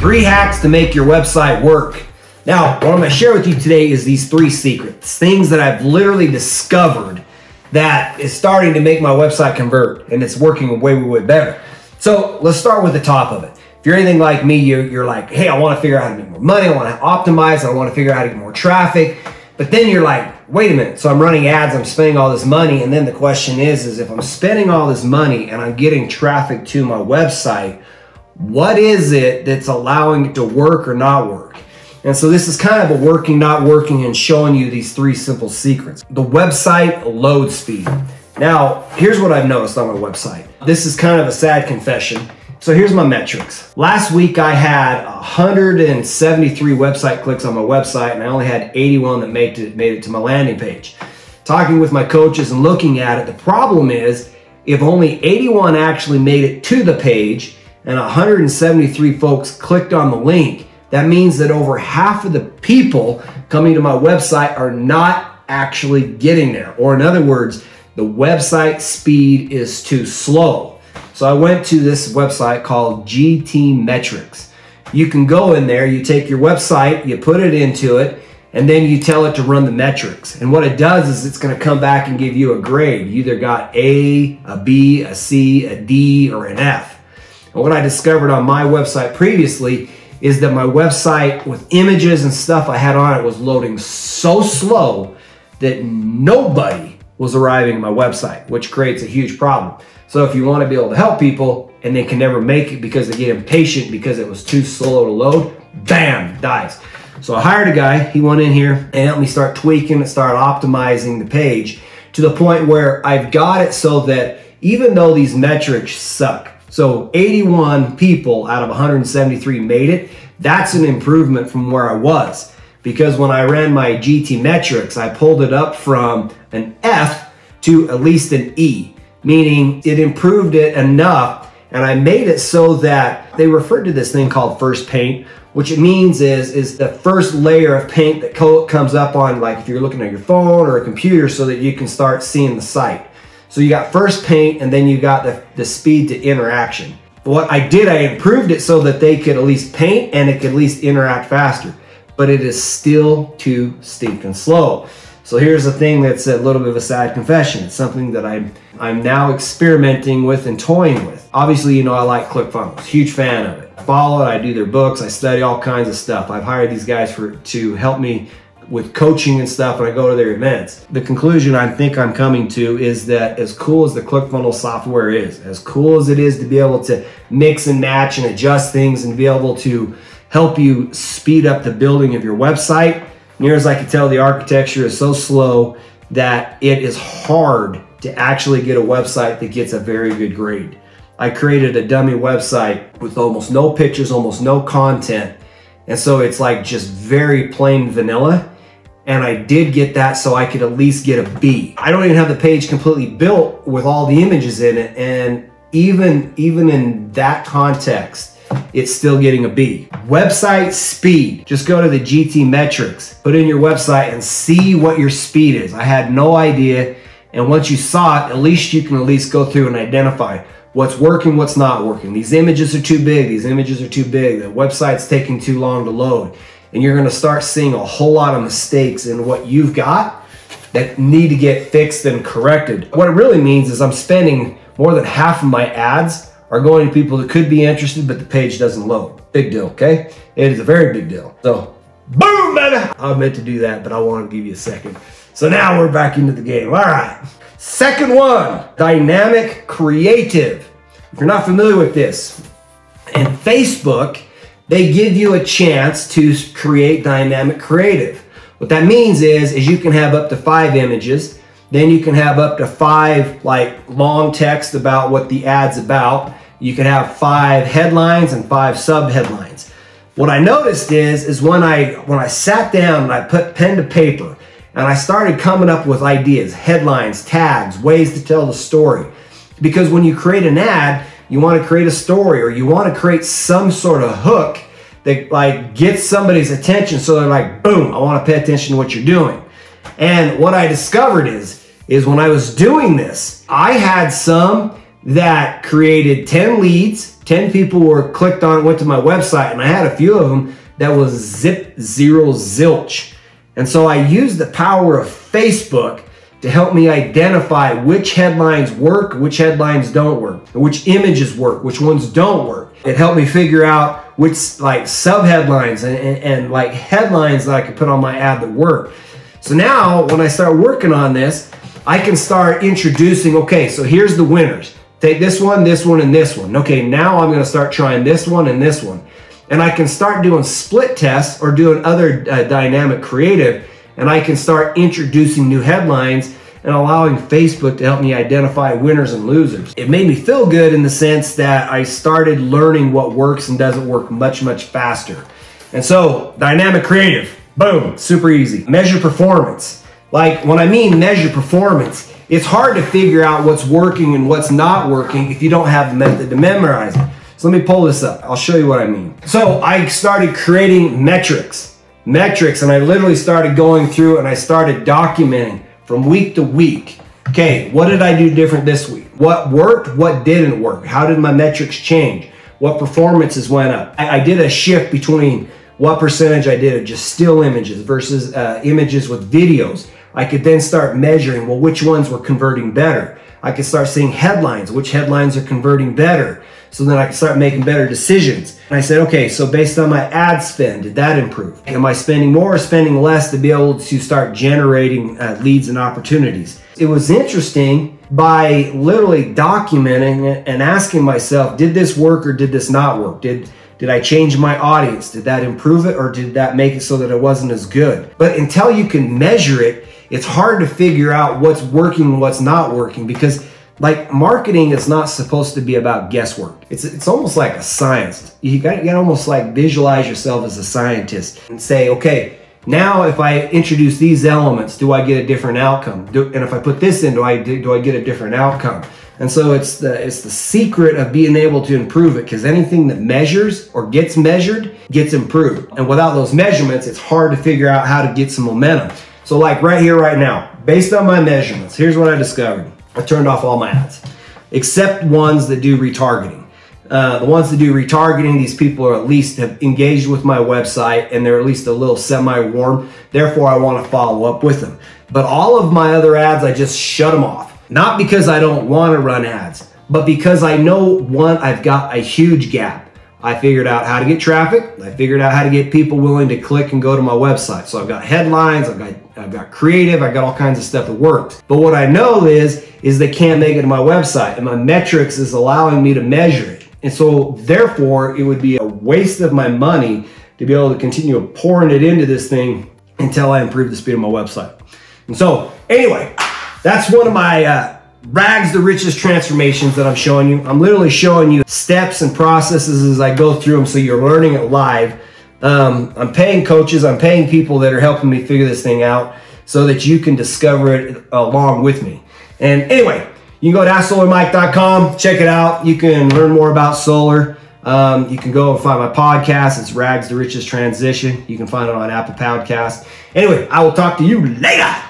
Three hacks to make your website work. Now, what I'm gonna share with you today is these three secrets, things that I've literally discovered that is starting to make my website convert and it's working way, way better. So let's start with the top of it. If you're anything like me, you're, you're like, hey, I wanna figure out how to make more money, I wanna optimize, I wanna figure out how to get more traffic. But then you're like, wait a minute, so I'm running ads, I'm spending all this money, and then the question is, is if I'm spending all this money and I'm getting traffic to my website, what is it that's allowing it to work or not work? And so this is kind of a working, not working, and showing you these three simple secrets. The website load speed. Now, here's what I've noticed on my website. This is kind of a sad confession. So here's my metrics. Last week I had 173 website clicks on my website and I only had 81 that made it, made it to my landing page. Talking with my coaches and looking at it, the problem is if only 81 actually made it to the page and 173 folks clicked on the link, that means that over half of the people coming to my website are not actually getting there. Or in other words, the website speed is too slow. So I went to this website called GTmetrix. You can go in there, you take your website, you put it into it, and then you tell it to run the metrics. And what it does is it's gonna come back and give you a grade. You either got A, a B, a C, a D, or an F. And what I discovered on my website previously is that my website with images and stuff I had on it was loading so slow that nobody was arriving at my website, which creates a huge problem. So if you want to be able to help people and they can never make it because they get impatient because it was too slow to load, bam, dies. So I hired a guy, he went in here and helped me start tweaking and start optimizing the page to the point where I've got it so that even though these metrics suck, so 81 people out of 173 made it, that's an improvement from where I was. Because when I ran my GTmetrix, I pulled it up from an F to at least an E meaning it improved it enough and I made it so that they referred to this thing called first paint, which it means is, is the first layer of paint that comes up on like if you're looking at your phone or a computer so that you can start seeing the site. So you got first paint and then you got the, the speed to interaction. But What I did, I improved it so that they could at least paint and it could at least interact faster, but it is still too stinking slow. So here's the thing that's a little bit of a sad confession. It's something that I'm I'm now experimenting with and toying with. Obviously, you know I like ClickFunnels, huge fan of it. I follow it, I do their books, I study all kinds of stuff. I've hired these guys for to help me with coaching and stuff and I go to their events. The conclusion I think I'm coming to is that as cool as the ClickFunnels software is, as cool as it is to be able to mix and match and adjust things and be able to help you speed up the building of your website, Near as I can tell, the architecture is so slow that it is hard to actually get a website that gets a very good grade. I created a dummy website with almost no pictures, almost no content. And so it's like just very plain vanilla. And I did get that so I could at least get a B. I don't even have the page completely built with all the images in it. And even, even in that context, it's still getting a B. Website speed. Just go to the GTmetrix, put in your website and see what your speed is. I had no idea. And once you saw it, at least you can at least go through and identify what's working, what's not working. These images are too big, these images are too big, the website's taking too long to load. And you're gonna start seeing a whole lot of mistakes in what you've got that need to get fixed and corrected. What it really means is I'm spending more than half of my ads are going to people that could be interested, but the page doesn't load. Big deal, okay? It is a very big deal. So, boom, baby! I meant to do that, but I want to give you a second. So now we're back into the game. All right. Second one, dynamic creative. If you're not familiar with this, in Facebook, they give you a chance to create dynamic creative. What that means is, is you can have up to five images then you can have up to five like long text about what the ad's about. You can have five headlines and five sub headlines. What I noticed is, is when I when I sat down and I put pen to paper and I started coming up with ideas, headlines, tags, ways to tell the story. Because when you create an ad, you want to create a story or you want to create some sort of hook that like gets somebody's attention so they're like, boom, I want to pay attention to what you're doing. And what I discovered is, is when I was doing this, I had some that created 10 leads. 10 people were clicked on, went to my website, and I had a few of them that was zip zero zilch. And so I used the power of Facebook to help me identify which headlines work, which headlines don't work, which images work, which ones don't work. It helped me figure out which like sub headlines and, and, and like headlines that I could put on my ad that work. So now when I start working on this, I can start introducing, okay, so here's the winners. Take this one, this one, and this one. Okay, now I'm gonna start trying this one and this one. And I can start doing split tests or doing other uh, dynamic creative and I can start introducing new headlines and allowing Facebook to help me identify winners and losers. It made me feel good in the sense that I started learning what works and doesn't work much, much faster. And so, dynamic creative, boom, super easy. Measure performance. Like when I mean measure performance, it's hard to figure out what's working and what's not working if you don't have the method to memorize it. So let me pull this up. I'll show you what I mean. So I started creating metrics metrics and I literally started going through and I started documenting from week to week. Okay, what did I do different this week? What worked? What didn't work? How did my metrics change? What performances went up? I, I did a shift between what percentage I did of just still images versus uh, images with videos. I could then start measuring, well, which ones were converting better. I could start seeing headlines, which headlines are converting better. So then I can start making better decisions. And I said, okay, so based on my ad spend, did that improve? Am I spending more or spending less to be able to start generating uh, leads and opportunities? It was interesting by literally documenting it and asking myself, did this work or did this not work? Did did I change my audience? Did that improve it or did that make it so that it wasn't as good? But until you can measure it, it's hard to figure out what's working and what's not working because like marketing is not supposed to be about guesswork. It's it's almost like a science. You got to almost like visualize yourself as a scientist and say, okay, now if I introduce these elements, do I get a different outcome? Do, and if I put this in, do I do I get a different outcome? And so it's the it's the secret of being able to improve it because anything that measures or gets measured gets improved. And without those measurements, it's hard to figure out how to get some momentum. So like right here, right now, based on my measurements, here's what I discovered. I turned off all my ads, except ones that do retargeting. Uh, the ones that do retargeting, these people are at least have engaged with my website and they're at least a little semi-warm. Therefore, I want to follow up with them. But all of my other ads, I just shut them off. Not because I don't want to run ads, but because I know one, I've got a huge gap. I figured out how to get traffic. I figured out how to get people willing to click and go to my website. So I've got headlines, I've got I've got creative, I've got all kinds of stuff that works. But what I know is is they can't make it to my website and my metrics is allowing me to measure it. And so therefore it would be a waste of my money to be able to continue pouring it into this thing until I improve the speed of my website. And so anyway, that's one of my uh, rags the riches transformations that I'm showing you. I'm literally showing you steps and processes as I go through them so you're learning it live. Um, I'm paying coaches, I'm paying people that are helping me figure this thing out so that you can discover it along with me. And anyway, you can go to AskSolarMike.com, check it out. You can learn more about solar. Um, you can go and find my podcast. It's Rags to Riches Transition. You can find it on Apple Podcast. Anyway, I will talk to you later.